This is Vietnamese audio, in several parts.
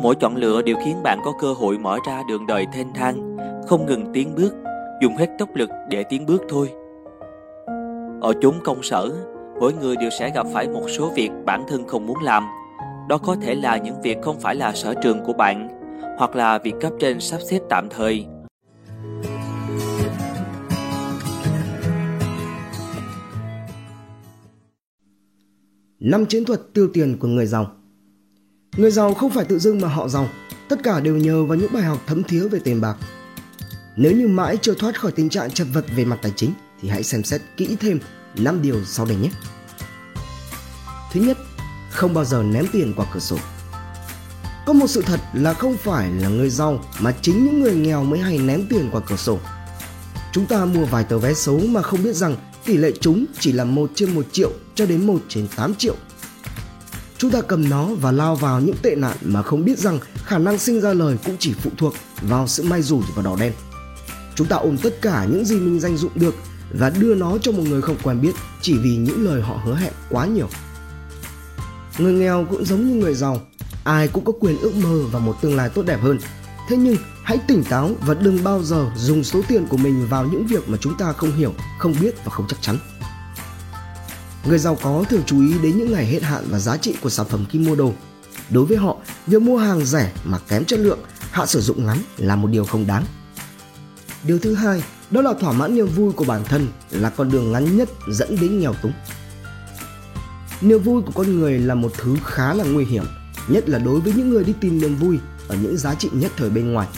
Mỗi chọn lựa đều khiến bạn có cơ hội mở ra đường đời thênh thang, không ngừng tiến bước, dùng hết tốc lực để tiến bước thôi. Ở chốn công sở, mỗi người đều sẽ gặp phải một số việc bản thân không muốn làm. Đó có thể là những việc không phải là sở trường của bạn, hoặc là việc cấp trên sắp xếp tạm thời. Năm chiến thuật tiêu tiền của người giàu Người giàu không phải tự dưng mà họ giàu, tất cả đều nhờ vào những bài học thấm thía về tiền bạc. Nếu như mãi chưa thoát khỏi tình trạng chật vật về mặt tài chính thì hãy xem xét kỹ thêm 5 điều sau đây nhé. Thứ nhất, không bao giờ ném tiền qua cửa sổ. Có một sự thật là không phải là người giàu mà chính những người nghèo mới hay ném tiền qua cửa sổ. Chúng ta mua vài tờ vé số mà không biết rằng tỷ lệ trúng chỉ là 1 trên 1 triệu cho đến 1 trên 8 triệu. Chúng ta cầm nó và lao vào những tệ nạn mà không biết rằng khả năng sinh ra lời cũng chỉ phụ thuộc vào sự may rủi và đỏ đen. Chúng ta ôm tất cả những gì mình danh dụng được và đưa nó cho một người không quen biết chỉ vì những lời họ hứa hẹn quá nhiều. Người nghèo cũng giống như người giàu, ai cũng có quyền ước mơ và một tương lai tốt đẹp hơn. Thế nhưng hãy tỉnh táo và đừng bao giờ dùng số tiền của mình vào những việc mà chúng ta không hiểu, không biết và không chắc chắn. Người giàu có thường chú ý đến những ngày hết hạn và giá trị của sản phẩm khi mua đồ. Đối với họ, việc mua hàng rẻ mà kém chất lượng, hạn sử dụng ngắn là một điều không đáng. Điều thứ hai, đó là thỏa mãn niềm vui của bản thân là con đường ngắn nhất dẫn đến nghèo túng. Niềm vui của con người là một thứ khá là nguy hiểm, nhất là đối với những người đi tìm niềm vui ở những giá trị nhất thời bên ngoài.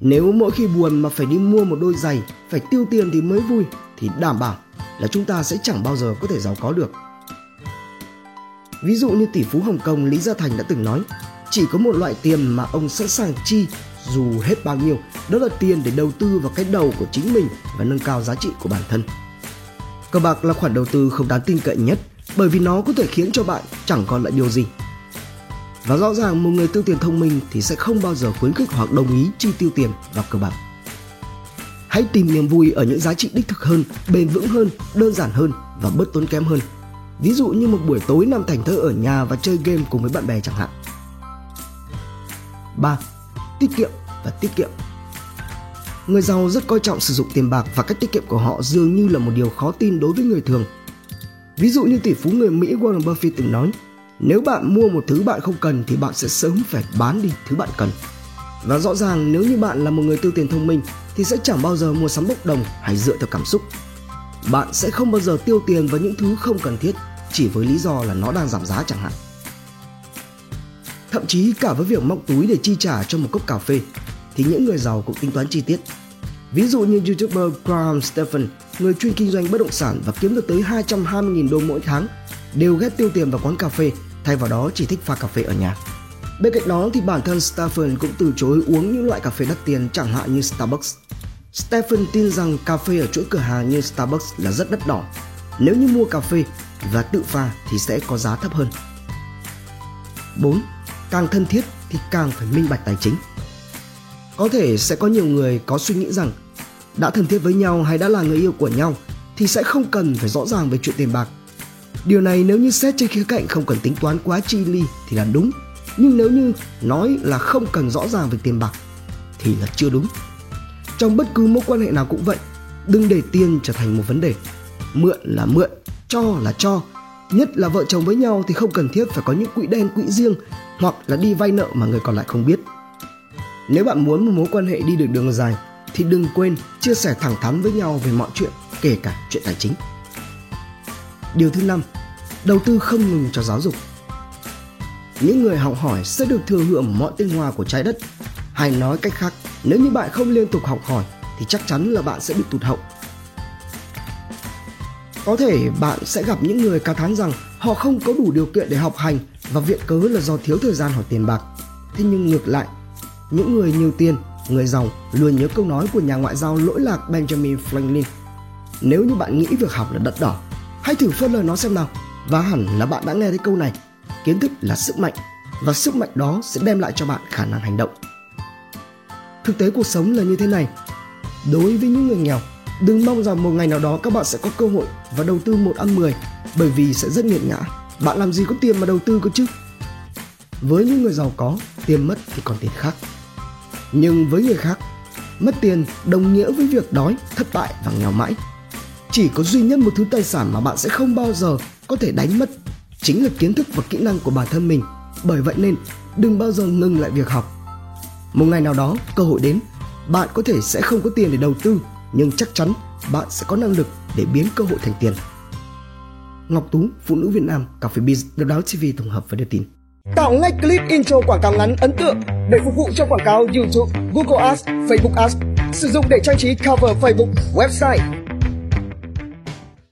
Nếu mỗi khi buồn mà phải đi mua một đôi giày, phải tiêu tiền thì mới vui thì đảm bảo là chúng ta sẽ chẳng bao giờ có thể giàu có được. Ví dụ như tỷ phú Hồng Kông Lý Gia Thành đã từng nói, chỉ có một loại tiền mà ông sẵn sàng chi dù hết bao nhiêu, đó là tiền để đầu tư vào cái đầu của chính mình và nâng cao giá trị của bản thân. Cờ bạc là khoản đầu tư không đáng tin cậy nhất bởi vì nó có thể khiến cho bạn chẳng còn lại điều gì. Và rõ ràng một người tiêu tiền thông minh thì sẽ không bao giờ khuyến khích hoặc đồng ý chi tiêu tiền vào cờ bạc. Hãy tìm niềm vui ở những giá trị đích thực hơn, bền vững hơn, đơn giản hơn và bớt tốn kém hơn. Ví dụ như một buổi tối nằm thành thơ ở nhà và chơi game cùng với bạn bè chẳng hạn. 3. Tiết kiệm và tiết kiệm Người giàu rất coi trọng sử dụng tiền bạc và cách tiết kiệm của họ dường như là một điều khó tin đối với người thường. Ví dụ như tỷ phú người Mỹ Warren Buffett từng nói, nếu bạn mua một thứ bạn không cần thì bạn sẽ sớm phải bán đi thứ bạn cần. Và rõ ràng nếu như bạn là một người tiêu tiền thông minh thì sẽ chẳng bao giờ mua sắm bốc đồng hay dựa theo cảm xúc. Bạn sẽ không bao giờ tiêu tiền vào những thứ không cần thiết chỉ với lý do là nó đang giảm giá chẳng hạn. Thậm chí cả với việc móc túi để chi trả cho một cốc cà phê thì những người giàu cũng tính toán chi tiết. Ví dụ như YouTuber Graham Stephan, người chuyên kinh doanh bất động sản và kiếm được tới 220.000 đô mỗi tháng, đều ghét tiêu tiền vào quán cà phê, thay vào đó chỉ thích pha cà phê ở nhà. Bên cạnh đó thì bản thân Stephen cũng từ chối uống những loại cà phê đắt tiền chẳng hạn như Starbucks. Stephen tin rằng cà phê ở chuỗi cửa hàng như Starbucks là rất đắt đỏ. Nếu như mua cà phê và tự pha thì sẽ có giá thấp hơn. 4. Càng thân thiết thì càng phải minh bạch tài chính. Có thể sẽ có nhiều người có suy nghĩ rằng, đã thân thiết với nhau hay đã là người yêu của nhau thì sẽ không cần phải rõ ràng về chuyện tiền bạc. Điều này nếu như xét trên khía cạnh không cần tính toán quá chi ly thì là đúng nhưng nếu như nói là không cần rõ ràng về tiền bạc, thì là chưa đúng. Trong bất cứ mối quan hệ nào cũng vậy, đừng để tiền trở thành một vấn đề. Mượn là mượn, cho là cho. Nhất là vợ chồng với nhau thì không cần thiết phải có những quỹ đen, quỹ riêng, hoặc là đi vay nợ mà người còn lại không biết. Nếu bạn muốn một mối quan hệ đi được đường dài, thì đừng quên chia sẻ thẳng thắn với nhau về mọi chuyện, kể cả chuyện tài chính. Điều thứ năm, đầu tư không ngừng cho giáo dục những người học hỏi sẽ được thừa hưởng mọi tinh hoa của trái đất. Hay nói cách khác, nếu như bạn không liên tục học hỏi thì chắc chắn là bạn sẽ bị tụt hậu. Có thể bạn sẽ gặp những người ca thán rằng họ không có đủ điều kiện để học hành và viện cớ là do thiếu thời gian hoặc tiền bạc. Thế nhưng ngược lại, những người nhiều tiền, người giàu luôn nhớ câu nói của nhà ngoại giao lỗi lạc Benjamin Franklin. Nếu như bạn nghĩ việc học là đắt đỏ, hãy thử phân lời nó xem nào. Và hẳn là bạn đã nghe thấy câu này kiến thức là sức mạnh và sức mạnh đó sẽ đem lại cho bạn khả năng hành động thực tế cuộc sống là như thế này đối với những người nghèo đừng mong rằng một ngày nào đó các bạn sẽ có cơ hội và đầu tư một ăn mười bởi vì sẽ rất nghiệt ngã bạn làm gì có tiền mà đầu tư cơ chứ với những người giàu có, tiền mất thì còn tiền khác. Nhưng với người khác, mất tiền đồng nghĩa với việc đói, thất bại và nghèo mãi. Chỉ có duy nhất một thứ tài sản mà bạn sẽ không bao giờ có thể đánh mất chính là kiến thức và kỹ năng của bản thân mình. Bởi vậy nên đừng bao giờ ngừng lại việc học. Một ngày nào đó cơ hội đến, bạn có thể sẽ không có tiền để đầu tư, nhưng chắc chắn bạn sẽ có năng lực để biến cơ hội thành tiền. Ngọc Tú, Phụ nữ Việt Nam, Cà phê Biz, Độc đáo TV tổng hợp và đưa tin. Tạo ngay clip intro quảng cáo ngắn ấn tượng để phục vụ cho quảng cáo YouTube, Google Ads, Facebook Ads. Sử dụng để trang trí cover Facebook, website,